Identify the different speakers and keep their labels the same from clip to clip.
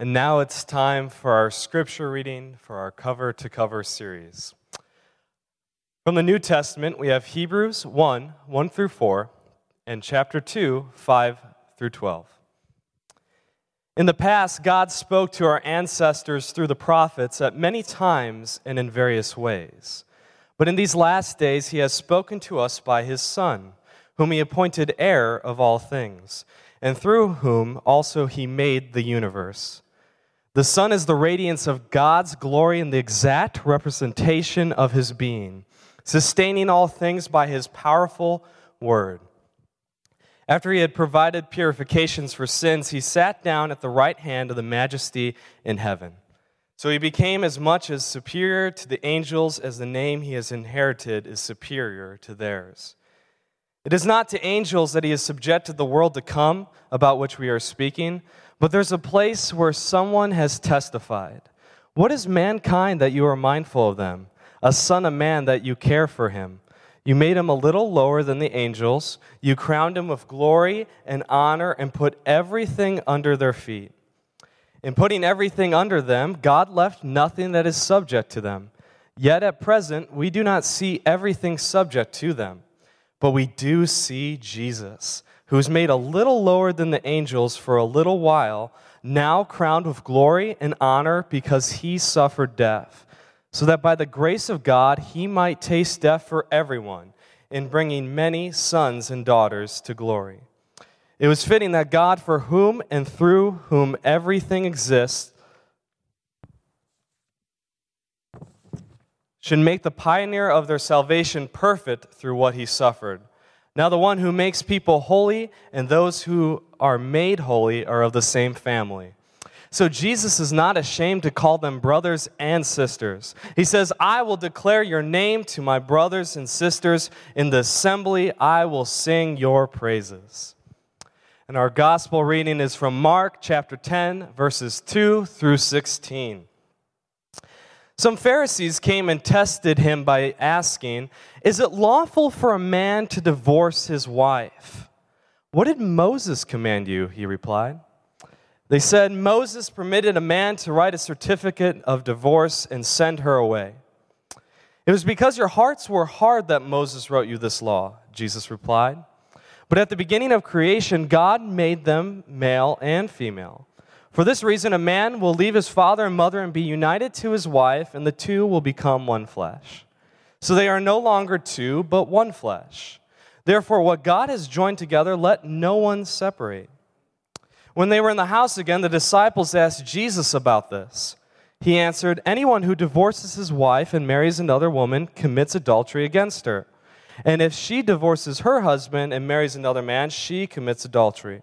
Speaker 1: And now it's time for our scripture reading for our cover to cover series. From the New Testament, we have Hebrews 1 1 through 4, and chapter 2 5 through 12. In the past, God spoke to our ancestors through the prophets at many times and in various ways. But in these last days, He has spoken to us by His Son, whom He appointed heir of all things, and through whom also He made the universe. The sun is the radiance of God's glory and the exact representation of His being, sustaining all things by His powerful word. After he had provided purifications for sins, he sat down at the right hand of the majesty in heaven. So he became as much as superior to the angels as the name he has inherited is superior to theirs. It is not to angels that he has subjected the world to come, about which we are speaking, but there's a place where someone has testified. What is mankind that you are mindful of them? A son of man that you care for him? You made him a little lower than the angels. You crowned him with glory and honor and put everything under their feet. In putting everything under them, God left nothing that is subject to them. Yet at present, we do not see everything subject to them, but we do see Jesus, who is made a little lower than the angels for a little while, now crowned with glory and honor because he suffered death so that by the grace of God he might taste death for everyone in bringing many sons and daughters to glory. It was fitting that God, for whom and through whom everything exists, should make the pioneer of their salvation perfect through what he suffered. Now, the one who makes people holy and those who are made holy are of the same family. So Jesus is not ashamed to call them brothers and sisters. He says, I will declare your name to my brothers and sisters. In the assembly, I will sing your praises. And our gospel reading is from Mark chapter 10, verses 2 through 16. Some Pharisees came and tested him by asking, Is it lawful for a man to divorce his wife? What did Moses command you? He replied. They said Moses permitted a man to write a certificate of divorce and send her away. It was because your hearts were hard that Moses wrote you this law, Jesus replied. But at the beginning of creation, God made them male and female. For this reason, a man will leave his father and mother and be united to his wife, and the two will become one flesh. So they are no longer two, but one flesh. Therefore, what God has joined together, let no one separate. When they were in the house again, the disciples asked Jesus about this. He answered, Anyone who divorces his wife and marries another woman commits adultery against her. And if she divorces her husband and marries another man, she commits adultery.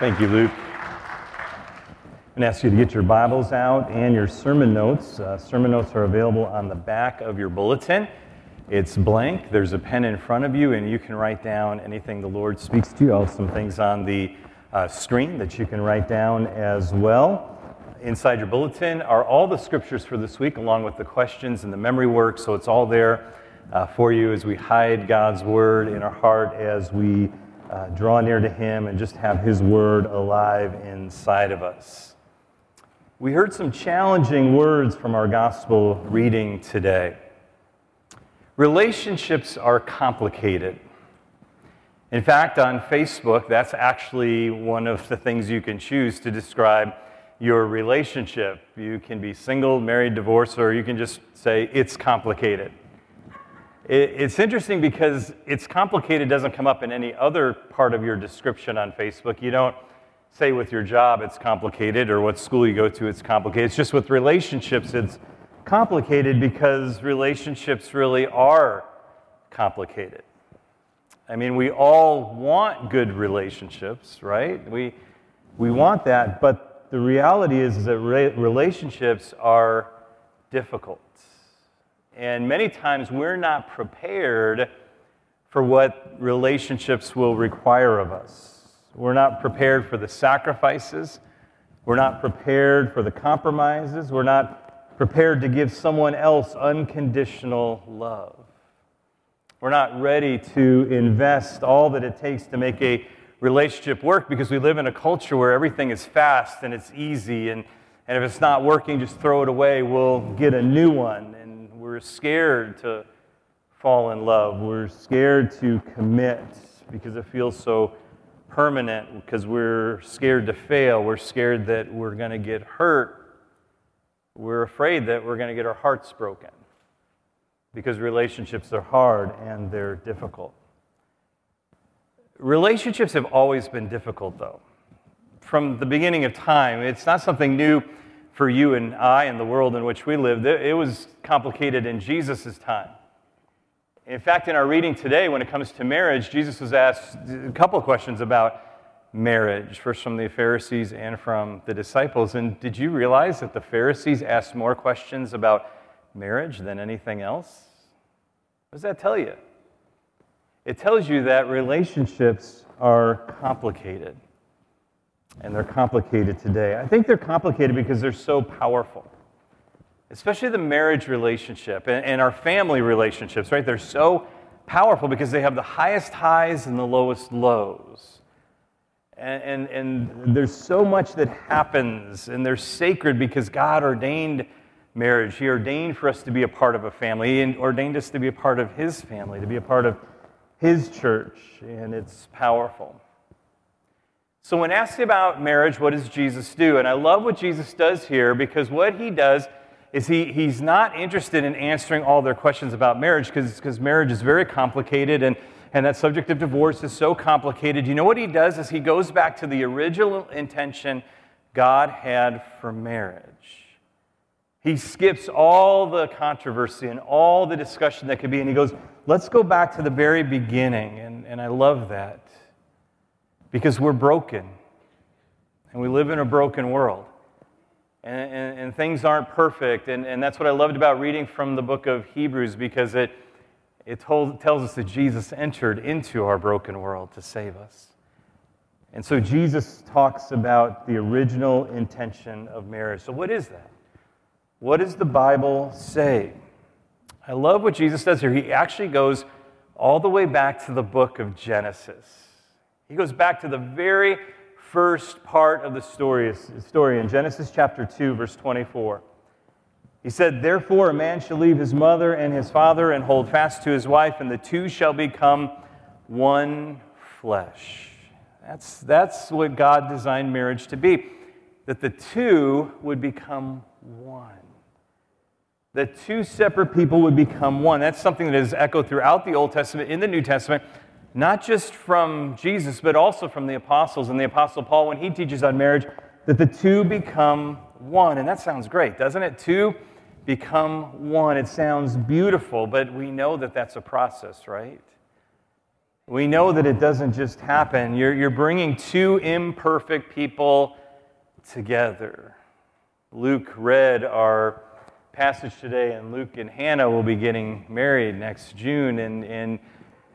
Speaker 2: Thank you, Luke. To ask you to get your Bibles out and your sermon notes. Uh, sermon notes are available on the back of your bulletin. It's blank. There's a pen in front of you, and you can write down anything the Lord speaks to you. Also, some things on the uh, screen that you can write down as well. Inside your bulletin are all the scriptures for this week, along with the questions and the memory work. So it's all there uh, for you as we hide God's word in our heart, as we uh, draw near to Him, and just have His word alive inside of us. We heard some challenging words from our gospel reading today. Relationships are complicated. In fact, on Facebook, that's actually one of the things you can choose to describe your relationship. You can be single, married, divorced, or you can just say it's complicated. It's interesting because it's complicated doesn't come up in any other part of your description on Facebook. You don't say with your job it's complicated or what school you go to it's complicated. It's just with relationships it's complicated because relationships really are complicated. I mean, we all want good relationships, right? We, we want that, but the reality is, is that re- relationships are difficult. And many times we're not prepared for what relationships will require of us. We're not prepared for the sacrifices. We're not prepared for the compromises. We're not prepared to give someone else unconditional love. We're not ready to invest all that it takes to make a relationship work because we live in a culture where everything is fast and it's easy. And, and if it's not working, just throw it away. We'll get a new one. We're scared to fall in love. We're scared to commit because it feels so permanent, because we're scared to fail. We're scared that we're going to get hurt. We're afraid that we're going to get our hearts broken because relationships are hard and they're difficult. Relationships have always been difficult, though. From the beginning of time, it's not something new for you and I and the world in which we live. It was complicated in Jesus' time. In fact, in our reading today, when it comes to marriage, Jesus was asked a couple of questions about marriage, first from the Pharisees and from the disciples. And did you realize that the Pharisees asked more questions about marriage than anything else? What does that tell you? It tells you that relationships are complicated. And they're complicated today. I think they're complicated because they're so powerful, especially the marriage relationship and, and our family relationships, right? They're so powerful because they have the highest highs and the lowest lows. And, and, and, there's so much that happens, and they're sacred because God ordained marriage. He ordained for us to be a part of a family. He ordained us to be a part of His family, to be a part of His church, and it's powerful. So, when asked about marriage, what does Jesus do? And I love what Jesus does here because what He does is he, he's not interested in answering all their questions about marriage because marriage is very complicated and, and that subject of divorce is so complicated. You know what he does is he goes back to the original intention God had for marriage. He skips all the controversy and all the discussion that could be, and he goes, let's go back to the very beginning. And, and I love that because we're broken and we live in a broken world. And, and, and, things aren't perfect. And, and that's what I loved about reading from the book of Hebrews because it, it told, tells us that Jesus entered into our broken world to save us. And so Jesus talks about the original intention of marriage. So, what is that? What does the Bible say? I love what Jesus does here. He actually goes all the way back to the book of Genesis. He goes back to the very first part of the story, story in Genesis chapter 2, verse 24. He said, Therefore, a man shall leave his mother and his father and hold fast to his wife, and the two shall become one flesh. That's, that's what God designed marriage to be, that the two would become one that two separate people would become one. That's something that is echoed throughout the Old Testament, in the New Testament, not just from Jesus, but also from the apostles. And the apostle Paul, when he teaches on marriage, that the two become one. And that sounds great, doesn't it? Two become one. It sounds beautiful, but we know that that's a process, right? We know that it doesn't just happen. You're, you're bringing two imperfect people together. Luke read our passage today, and Luke and Hannah will be getting married next June. And, and,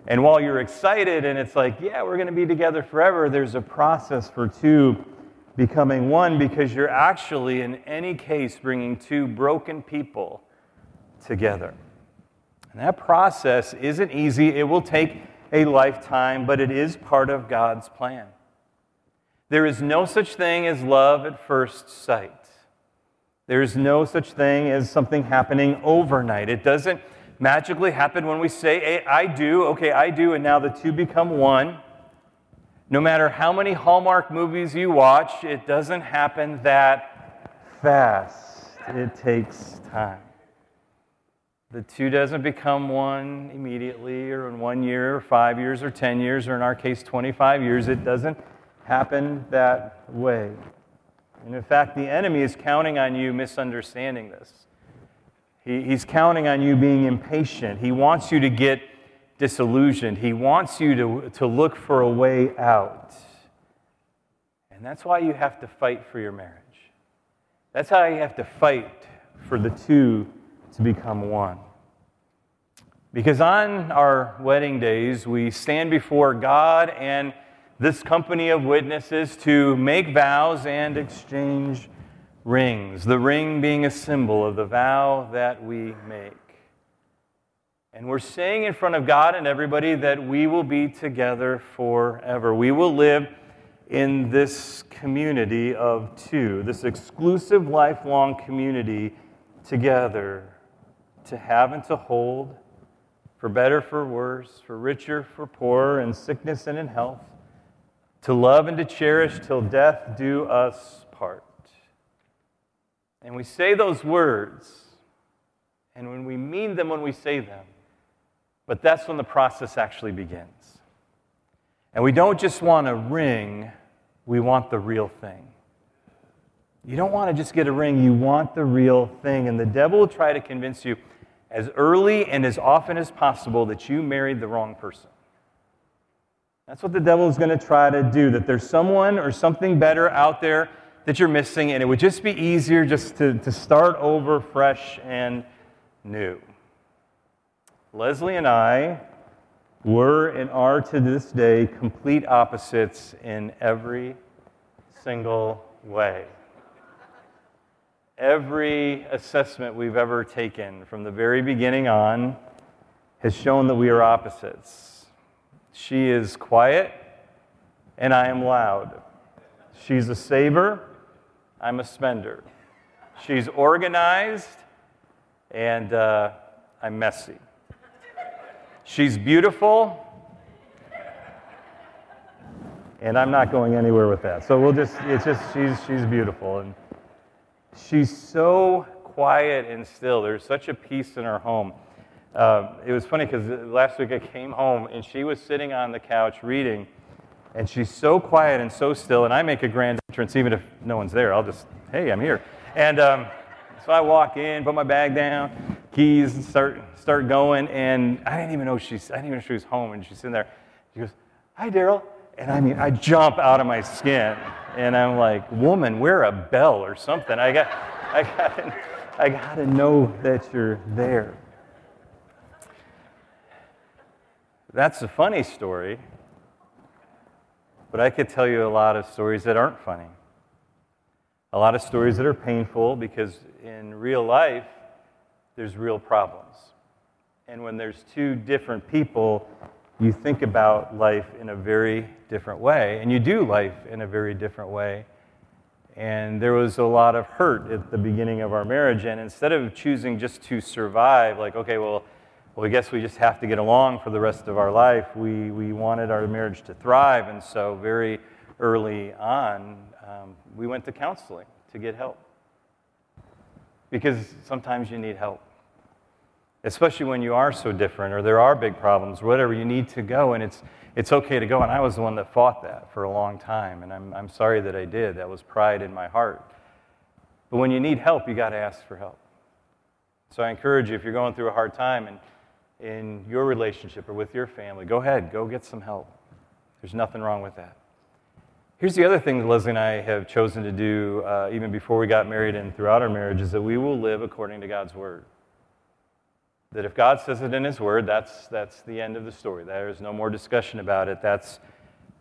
Speaker 2: and while you're excited and it's like, yeah, we're going to be together forever, there's a process for two becoming one because you're actually, in any case, bringing two broken people together. And that process isn't easy, it will take a lifetime, but it is part of God's plan. There is no such thing as love at first sight. There's no such thing as something happening overnight. It doesn't magically happen when we say, hey, I do, okay, I do, and now the two become one. No matter how many Hallmark movies you watch, it doesn't happen that fast. It takes time. The two doesn't become one immediately, or in one year, or five years, or 10 years, or in our case, 25 years. It doesn't happen that way. And in fact, the enemy is counting on you misunderstanding this. He, he's counting on you being impatient. He wants you to get disillusioned. He wants you to, to look for a way out. And that's why you have to fight for your marriage. That's how you have to fight for the two to become one. Because on our wedding days, we stand before God and this company of witnesses to make vows and exchange rings, the ring being a symbol of the vow that we make. And we're saying in front of God and everybody that we will be together forever. We will live in this community of two, this exclusive lifelong community together to have and to hold, for better, for worse, for richer, for poorer, in sickness and in health, to love and to cherish till death do us part. And we say those words, and when we mean them when we say them, but that's when the process actually begins. And we don't just want a ring, we want the real thing. You don't want to just get a ring, you want the real thing. And the devil will try to convince you as early and as often as possible that you married the wrong person. That's what the devil is going to try to do, that there's someone or something better out there that you're missing, and it would just be easier just to, to start over fresh and new. Leslie and I were and are to this day complete opposites in every single way. Every assessment we've ever taken from the very beginning on has shown that we are opposites. She is quiet, and I am loud. She's a saver, I'm a spender. She's organized, and uh, I'm messy. She's beautiful, and I'm not going anywhere with that. So we'll just, it's just, she's, she's beautiful. And she's so quiet and still. There's such a peace in her home. Uh, it was funny because last week I came home and she was sitting on the couch reading, and she's so quiet and so still. And I make a grand entrance, even if no one's there. I'll just, hey, I'm here. And um, so I walk in, put my bag down, keys, and start start going. And I didn't even know she's, I didn't even know she was home. And she's sitting there. She goes, "Hi, Daryl." And I mean, I jump out of my skin, and I'm like, "Woman, wear a bell or something." I got, I got, I got to know that you're there. That's a funny story, but I could tell you a lot of stories that aren't funny. A lot of stories that are painful because in real life, there's real problems. And when there's two different people, you think about life in a very different way, and you do life in a very different way. And there was a lot of hurt at the beginning of our marriage, and instead of choosing just to survive, like, okay, well, well, I guess we just have to get along for the rest of our life. We, we wanted our marriage to thrive, and so very early on, um, we went to counseling to get help. Because sometimes you need help, especially when you are so different or there are big problems, whatever, you need to go, and it's, it's okay to go. And I was the one that fought that for a long time, and I'm, I'm sorry that I did. That was pride in my heart. But when you need help, you got to ask for help. So I encourage you, if you're going through a hard time and in your relationship or with your family, go ahead, go get some help. There's nothing wrong with that. Here's the other thing that Leslie and I have chosen to do, uh, even before we got married and throughout our marriage, is that we will live according to God's word. That if God says it in His word, that's, that's the end of the story. There is no more discussion about it. That's,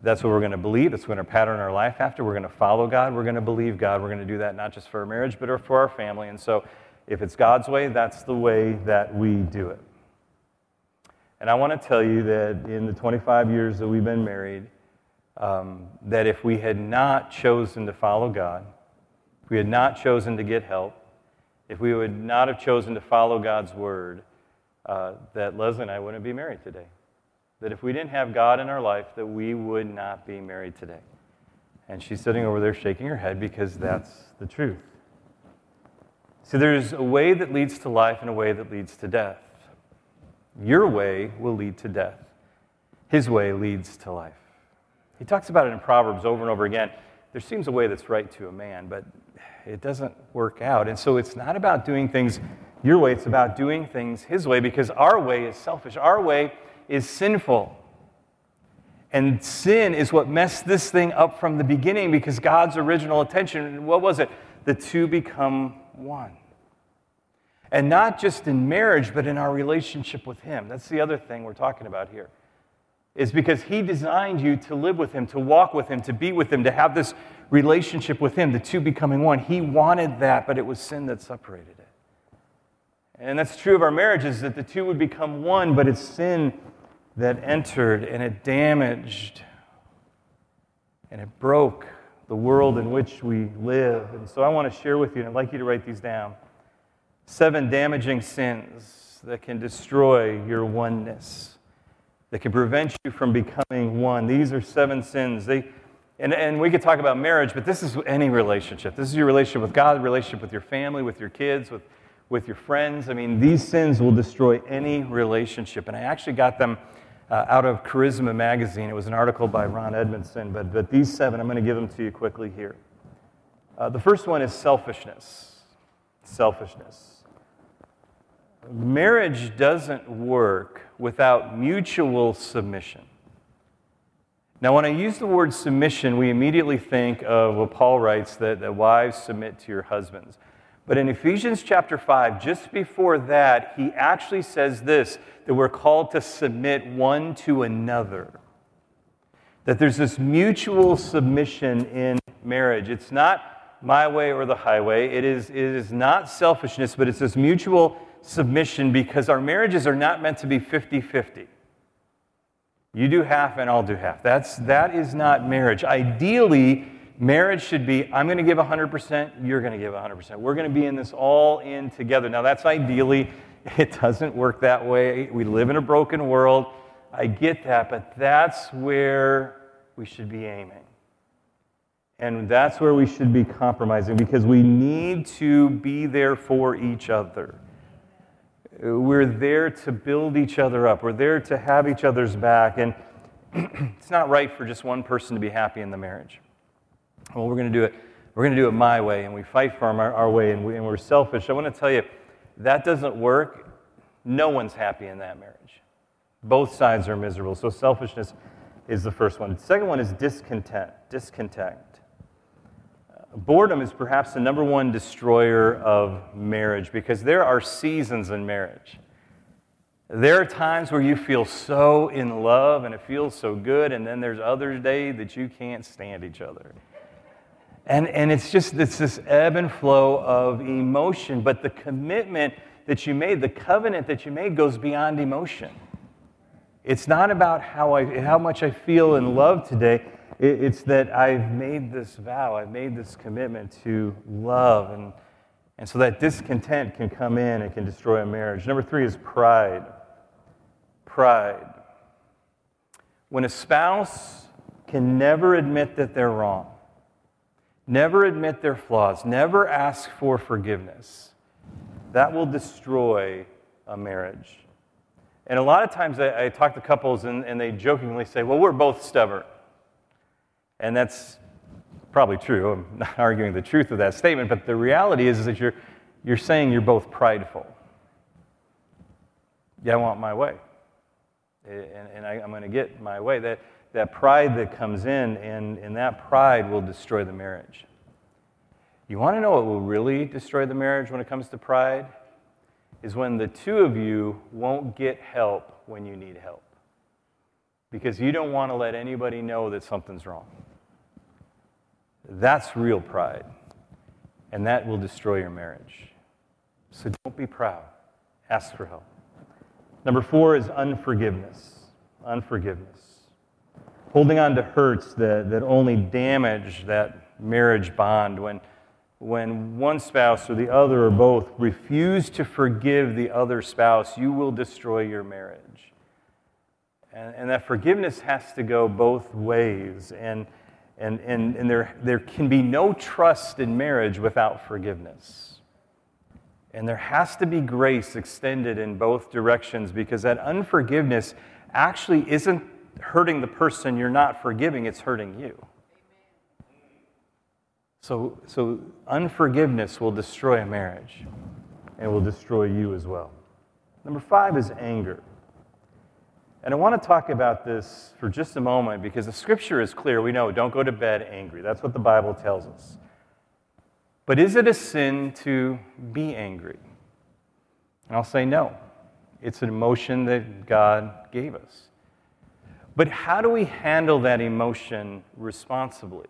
Speaker 2: that's what we're going to believe. That's going to pattern our life after. We're going to follow God. We're going to believe God. We're going to do that not just for our marriage, but for our family. And so, if it's God's way, that's the way that we do it. And I want to tell you that in the 25 years that we've been married, um, that if we had not chosen to follow God, if we had not chosen to get help, if we would not have chosen to follow God's word, uh, that Leslie and I wouldn't be married today. That if we didn't have God in our life, that we would not be married today. And she's sitting over there shaking her head because that's the truth. See, there's a way that leads to life and a way that leads to death. Your way will lead to death, His way leads to life. He talks about it in Proverbs over and over again. There seems a way that's right to a man, but it doesn't work out. And so it's not about doing things your way, it's about doing things His way because our way is selfish. Our way is sinful. And sin is what messed this thing up from the beginning because God's original intention, what was it? The two become one. And not just in marriage, but in our relationship with Him. That's the other thing we're talking about here. Is because He designed you to live with Him, to walk with Him, to be with Him, to have this relationship with Him, the two becoming one. He wanted that, but it was sin that separated it. And that's true of our marriages, that the two would become one, but it's sin that entered and it damaged and it broke the world in which we live. And so I want to share with you, and I'd like you to write these down seven damaging sins that can destroy your oneness, that can prevent you from becoming one. These are seven sins. They, and, and we could talk about marriage, but this is any relationship. This is your relationship with God, relationship with your family, with your kids, with, with your friends. I mean, these sins will destroy any relationship. And I actually got them uh, out of Charisma Magazine. It was an article by Ron Edmondson, but, but these seven, I'm going to give them to you quickly here. Uh, the first one is selfishness. Selfishness. Marriage doesn't work without mutual submission. Now, when I use the word submission, we immediately think of what Paul writes that, that wives submit to your husbands. But in Ephesians chapter 5, just before that, he actually says this that we're called to submit one to another. That there's this mutual submission in marriage. It's not my way or the highway, it is, it is not selfishness, but it's this mutual submission because our marriages are not meant to be 50 50. You do half and I'll do half. That's, that is not marriage. Ideally, Marriage should be I'm going to give 100%, you're going to give 100%. We're going to be in this all in together. Now, that's ideally, it doesn't work that way. We live in a broken world. I get that, but that's where we should be aiming. And that's where we should be compromising because we need to be there for each other. We're there to build each other up, we're there to have each other's back. And it's not right for just one person to be happy in the marriage well, we're going to do it. We're going to do it my way, and we fight for our, our way, and, we, and we're selfish. I want to tell you, that doesn't work. No one's happy in that marriage. Both sides are miserable. So selfishness is the first one. The second one is discontent. Discontent. Boredom is perhaps the number one destroyer of marriage because there are seasons in marriage. There are times where you feel so in love and it feels so good, and then there's other days that you can't stand each other. And, and it's just it's this ebb and flow of emotion. But the commitment that you made, the covenant that you made, goes beyond emotion. It's not about how, I, how much I feel in love today. It's that I've made this vow, I've made this commitment to love. And, and so that discontent can come in and can destroy a marriage. Number three is pride. Pride. When a spouse can never admit that they're wrong, never admit their flaws, never ask for forgiveness, that will destroy a marriage. And a lot of times I, I talk to couples and, and they jokingly say, Well, we're both stubborn. And that's probably true. I'm not arguing the truth of that statement, but the reality is, is that you're, you're saying you're both prideful. Yeah, I want my way. And, and I, am going to get my way. That, that pride that comes in, and, and that pride will destroy the marriage. You want to know what will really destroy the marriage when it comes to pride? Is when the two of you won't get help when you need help. Because you don't want to let anybody know that something's wrong. That's real pride. And that will destroy your marriage. So don't be proud. Ask for help. Number four is unforgiveness. Unforgiveness holding on to hurts that, that only damage that marriage bond when, when one spouse or the other or both refuse to forgive the other spouse, you will destroy your marriage. And, and that forgiveness has to go both ways. And, and, and, and there, there can be no trust in marriage without forgiveness. And there has to be grace extended in both directions because that unforgiveness actually isn't hurting the person you're not forgiving, it's hurting you. So, so unforgiveness will destroy a marriage and will destroy you as well. Number five is anger. And I want to talk about this for just a moment because the scripture is clear. We know don't go to bed angry. That's what the Bible tells us. But is it a sin to be angry? And I'll say no. It's an emotion that God gave us. But how do we handle that emotion responsibly?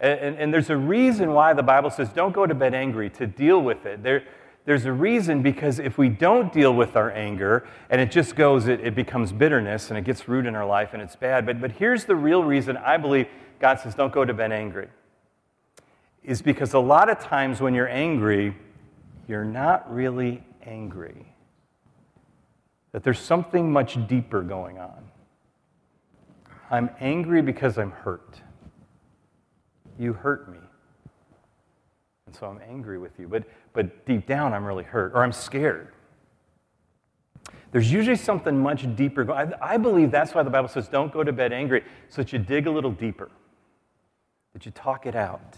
Speaker 2: And, and, and, there's a reason why the Bible says don't go to bed angry, to deal with it. There, there's a reason because if we don't deal with our anger and it just goes, it, it becomes bitterness and it gets root in our life and it's bad. But, but here's the real reason I believe God says don't go to bed angry is because a lot of times when you're angry, you're not really angry. That there's something much deeper going on. I'm angry because I'm hurt. You hurt me. So I'm angry with you. But, but deep down, I'm really hurt, or I'm scared. There's usually something much deeper. I, I believe that's why the Bible says don't go to bed angry, so that you dig a little deeper, that you talk it out,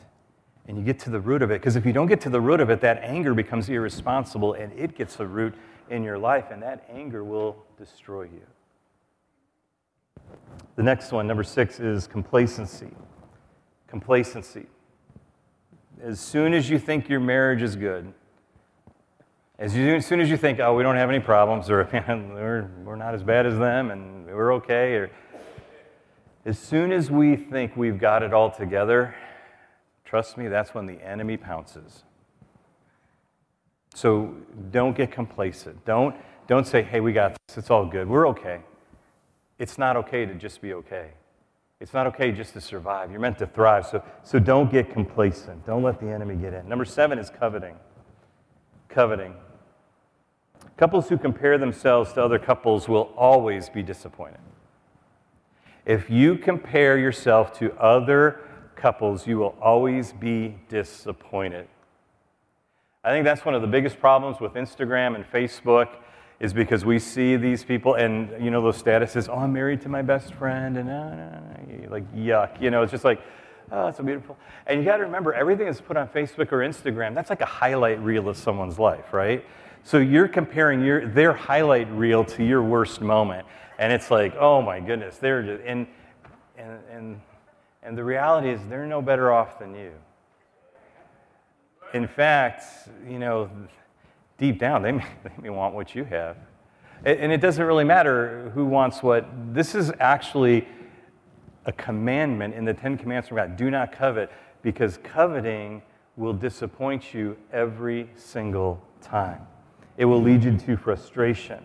Speaker 2: and you get to the root of it. Because if you don't get to the root of it, that anger becomes irresponsible, and it gets a root in your life, and that anger will destroy you. The next one, number six, is complacency. Complacency. As soon as you think your marriage is good, as, you, as soon as you think, oh, we don't have any problems, or we're, we're not as bad as them, and we're okay, or as soon as we think we've got it all together, trust me, that's when the enemy pounces. So don't get complacent. Don't, don't say, hey, we got this, it's all good, we're okay. It's not okay to just be okay. It's not okay just to survive. You're meant to thrive. So, so don't get complacent. Don't let the enemy get in. Number seven is coveting. Coveting. Couples who compare themselves to other couples will always be disappointed. If you compare yourself to other couples, you will always be disappointed. I think that's one of the biggest problems with Instagram and Facebook is because we see these people and you know those statuses oh i'm married to my best friend and uh, like yuck you know it's just like oh it's so beautiful. And you got to remember everything that's put on facebook or instagram that's like a highlight reel of someone's life right? So you're comparing your their highlight reel to your worst moment and it's like oh my goodness they're just and and and, and the reality is they're no better off than you. In fact you know deep down, they may, they may want what you have. And it doesn't really matter who wants what. This is actually a commandment in the Ten Commandments from God do not covet, because coveting will disappoint you every single time. It will lead you to frustration.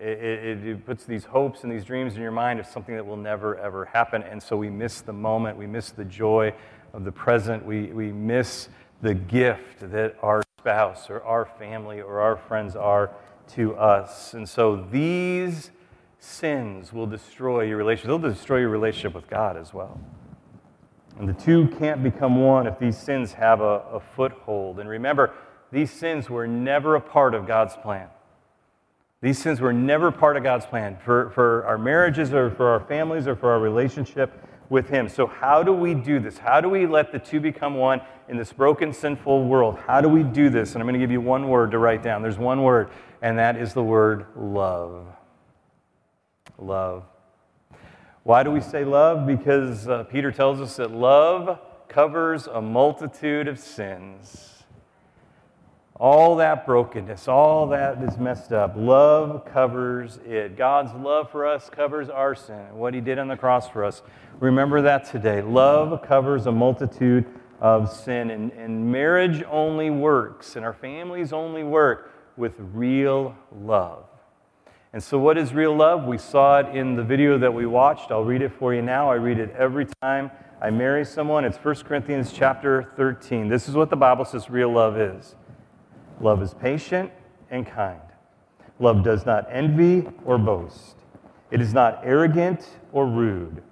Speaker 2: It, it, it, puts these hopes and these dreams in your mind of something that will never, ever happen. And so we miss the moment. We miss the joy of the present. We, we miss the gift that our spouse or our family or our friends are to us. And so these sins will destroy your relationship. They'll destroy your relationship with God as well. And the two can't become one if these sins have a, a foothold. And remember, these sins were never a part of God's plan. These sins were never part of God's plan for, for our marriages or for our families or for our relationship with Him. So, how do we do this? How do we let the two become one in this broken, sinful world? How do we do this? And I'm going to give you one word to write down. There's one word, and that is the word love. Love. Why do we say love? Because uh, Peter tells us that love covers a multitude of sins. All that brokenness, all that is messed up, love covers it. God's love for us covers our sin, what He did on the cross for us. Remember that today. Love covers a multitude of sin, and, and marriage only works, and our families only work with real love. And so, what is real love? We saw it in the video that we watched. I'll read it for you now. I read it every time I marry someone. It's 1 Corinthians chapter 13. This is what the Bible says real love is. Love is patient and kind. Love does not envy or boast. It is not arrogant or rude.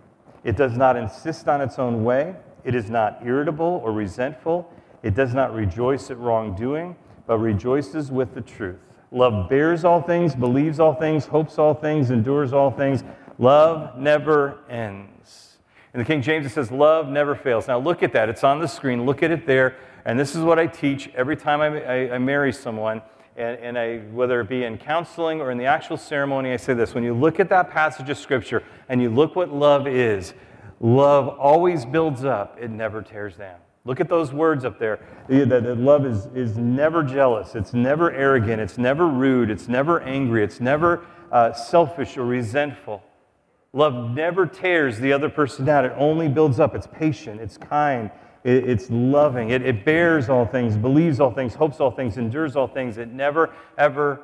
Speaker 2: It does not insist on its own way. It is not irritable or resentful. It does not rejoice at wrongdoing, but rejoices with the truth. Love bears all things, believes all things, hopes all things, endures all things. Love never ends. In the King James, it says, Love never fails. Now look at that. It's on the screen. Look at it there. And this is what I teach every time I, I, I marry someone and, and I, whether it be in counseling or in the actual ceremony, I say this when you look at that passage of Scripture and you look what love is, love always builds up, it never tears down. Look at those words up there. That love is, is never jealous, it's never arrogant, it's never rude, it's never angry, it's never uh, selfish or resentful. Love never tears the other person down, it only builds up. It's patient, it's kind, it, it's loving, it, it bears all things, believes all things, hopes all things, endures all things. It never, ever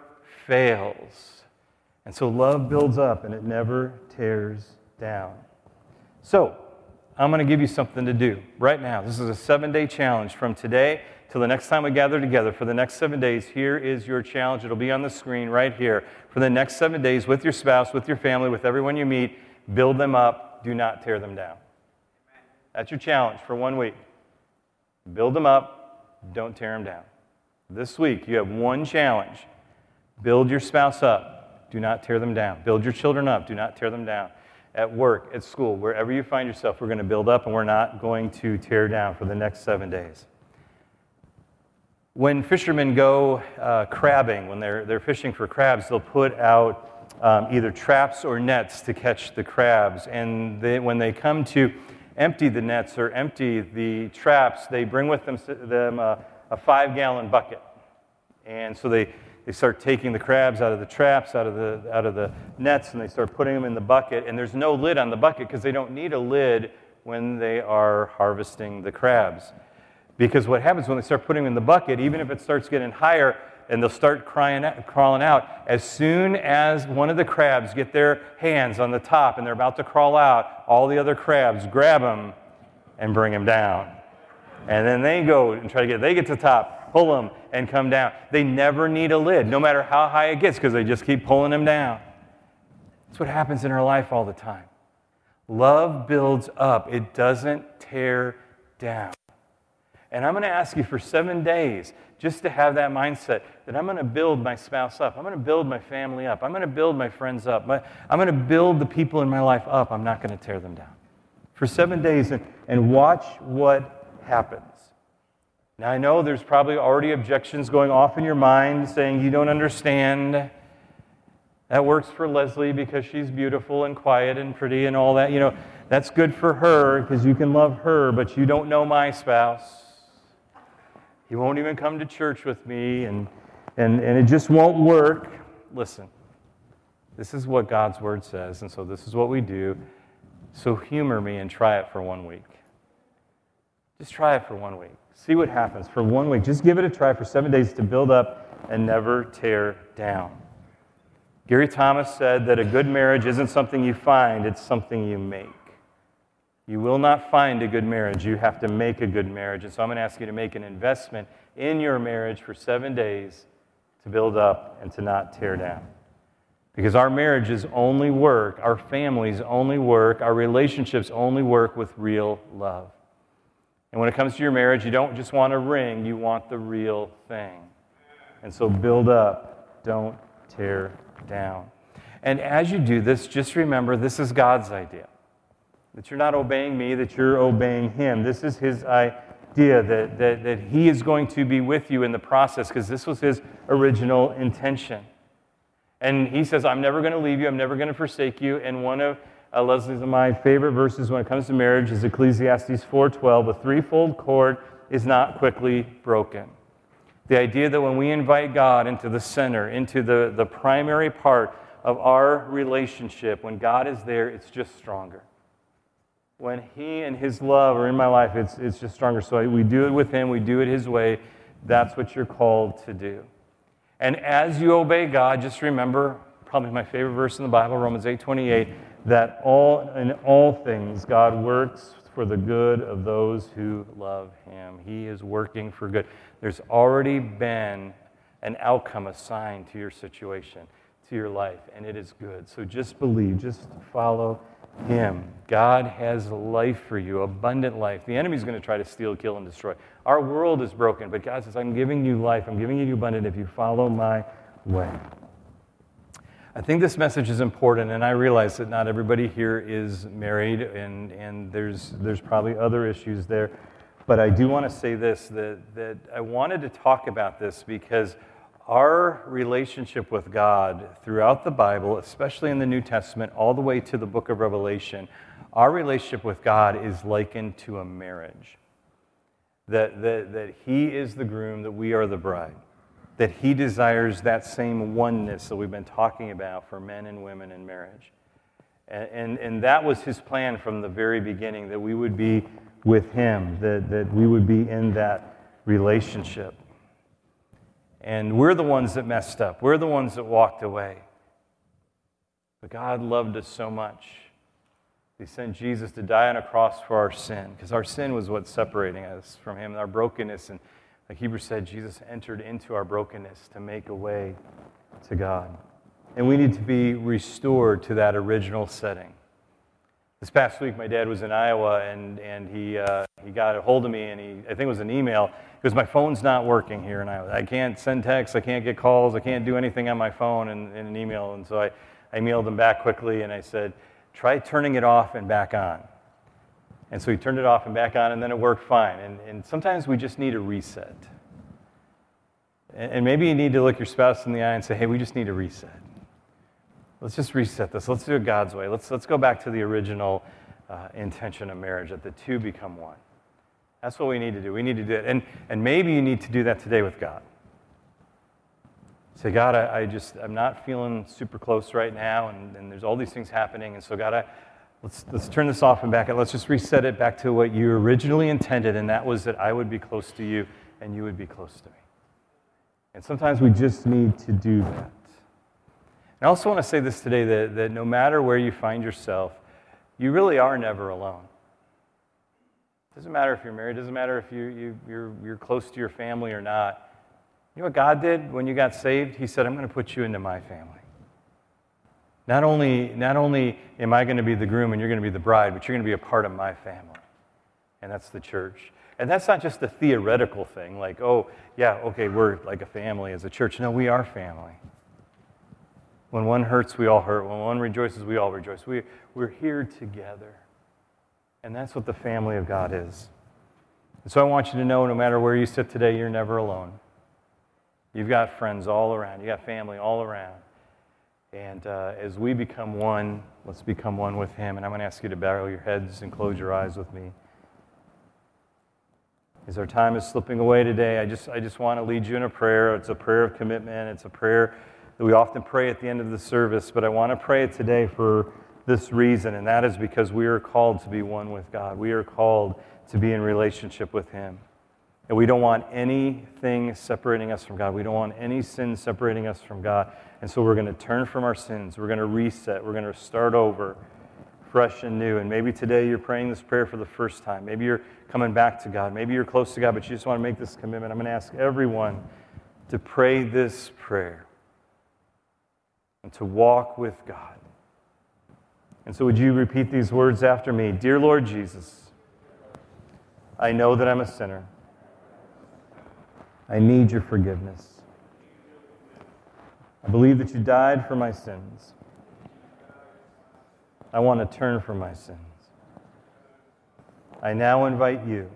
Speaker 2: fails. And so love builds up and it never tears down. So, I'm going to give you something to do right now. This is a seven day challenge from today till the next time we gather together. For the next seven days, here is your challenge. It'll be on the screen right here. For the next seven days, with your spouse, with your family, with everyone you meet, build them up, do not tear them down. That's your challenge for one week. Build them up, don't tear them down. This week, you have one challenge build your spouse up, do not tear them down. Build your children up, do not tear them down at work, at school, wherever you find yourself, we're going to build up and we're not going to tear down for the next seven days. When fishermen go uh, crabbing, when they're, they're fishing for crabs, they'll put out um, either traps or nets to catch the crabs. And they, when they come to empty the nets or empty the traps, they bring with them, them a, a five gallon bucket. And so they, they start taking the crabs out of the traps, out of the, out of the nets, and they start putting them in the bucket. And there's no lid on the bucket because they don't need a lid when they are harvesting the crabs. Because what happens when they start putting them in the bucket, even if it starts getting higher and they'll start crying, crawling out, as soon as one of the crabs get their hands on the top and they're about to crawl out, all the other crabs grab them and bring them down. And then they go and try to get, they get to the top, pull them, and come down. They never need a lid, no matter how high it gets, because they just keep pulling them down. That's what happens in our life all the time. Love builds up, it doesn't tear down. And I'm going to ask you for seven days just to have that mindset that I'm going to build my spouse up. I'm going to build my family up. I'm going to build my friends up. I'm going to build the people in my life up. I'm not going to tear them down. For seven days and, and watch what happens. Now, I know there's probably already objections going off in your mind saying you don't understand. That works for Leslie because she's beautiful and quiet and pretty and all that. You know, that's good for her because you can love her, but you don't know my spouse. He won't even come to church with me, and, and, and it just won't work. Listen, this is what God's word says, and so this is what we do. So humor me and try it for one week. Just try it for one week. See what happens for one week. Just give it a try for seven days to build up and never tear down. Gary Thomas said that a good marriage isn't something you find, it's something you make. You will not find a good marriage. You have to make a good marriage. And so I'm going to ask you to make an investment in your marriage for seven days to build up and to not tear down. Because our marriages only work, our families only work, our relationships only work with real love. And when it comes to your marriage, you don't just want a ring, you want the real thing. And so build up, don't tear down. And as you do this, just remember this is God's idea. That you're not obeying me, that you're obeying Him. This is His idea that, that, that He is going to be with you in the process because this was His original intention. And He says, I'm never going to leave you, I'm never going to forsake you. And one of uh, Leslie's of my favorite verses when it comes to marriage is Ecclesiastes 4:12. A threefold cord is not quickly broken. The idea that when we invite God into the center, into the, the primary part of our relationship, when God is there, it's just stronger. When He and His love are in my life, it's, it's just stronger. So we do it with Him, we do it His way. That's what you're called to do. And as you obey God, just remember probably my favorite verse in the Bible, Romans 8 28 that all, in all things God works for the good of those who love him. He is working for good. There's already been an outcome assigned to your situation, to your life, and it is good. So just believe, just follow him. God has life for you, abundant life. The enemy's going to try to steal, kill, and destroy. Our world is broken, but God says, I'm giving you life. I'm giving you abundant if you follow my way. I think this message is important, and I realize that not everybody here is married, and, and there's, there's probably other issues there. But I do want to say this that, that I wanted to talk about this because our relationship with God throughout the Bible, especially in the New Testament, all the way to the book of Revelation, our relationship with God is likened to a marriage. That, that, that He is the groom, that we are the bride. That He desires that same oneness that we've been talking about for men and women in marriage. And, and, and that was His plan from the very beginning, that we would be with Him, that, that we would be in that relationship. And we're the ones that messed up, we're the ones that walked away. But God loved us so much. He sent Jesus to die on a cross for our sin, because our sin was what's separating us from Him, our brokenness. And like Hebrews said, Jesus entered into our brokenness to make a way to God. And we need to be restored to that original setting. This past week, my dad was in Iowa, and, and he, uh, he got a hold of me, and he, I think it was an email, because my phone's not working here and Iowa. I can't send texts, I can't get calls, I can't do anything on my phone and in an email. And so I, I emailed him back quickly, and I said, try turning it off and back on. And so he turned it off and back on, and then it worked fine. And, and sometimes we just need a reset. And, and maybe you need to look your spouse in the eye and say, hey, we just need a reset. Let's just reset this. Let's do it God's way. Let's, let's go back to the original uh, intention of marriage, that the two become one. That's what we need to do. We need to do it. And, and maybe you need to do that today with God. Say, God, I, I just, I'm not feeling super close right now, and, and there's all these things happening. And so, God, I, let's, let's turn this off and back. It. Let's just reset it back to what you originally intended, and that was that I would be close to you and you would be close to me. And sometimes we just need to do that. And I also want to say this today that, that no matter where you find yourself, you really are never alone. Doesn't matter if you're married, it doesn't matter if you, you, you're, you're close to your family or not. You know what God did when you got saved? He said, I'm going to put you into my family. Not only, not only am I going to be the groom and you're going to be the bride, but you're going to be a part of my family. And that's the church. And that's not just a theoretical thing, like, oh, yeah, okay, we're like a family as a church. No, we are family. When one hurts, we all hurt. When one rejoices, we all rejoice. We, we're here together. And that's what the family of God is. And so I want you to know no matter where you sit today, you're never alone. You've got friends all around, you've got family all around. And uh, as we become one, let's become one with Him. And I'm going to ask you to bow your heads and close your eyes with me. As our time is slipping away today, I just, I just want to lead you in a prayer. It's a prayer of commitment, it's a prayer that we often pray at the end of the service, but I want to pray it today for this reason, and that is because we are called to be one with God. We are called to be in relationship with Him. And we don't want anything separating us from God. We don't want any sin separating us from God. And so we're going to turn from our sins. We're going to reset. We're going to start over fresh and new. And maybe today you're praying this prayer for the first time. Maybe you're coming back to God. Maybe you're close to God, but you just want to make this commitment. I'm going to ask everyone to pray this prayer and to walk with God. And so, would you repeat these words after me? Dear Lord Jesus, I know that I'm a sinner. I need your forgiveness. I believe that you died for my sins. I want to turn from my sins. I now invite you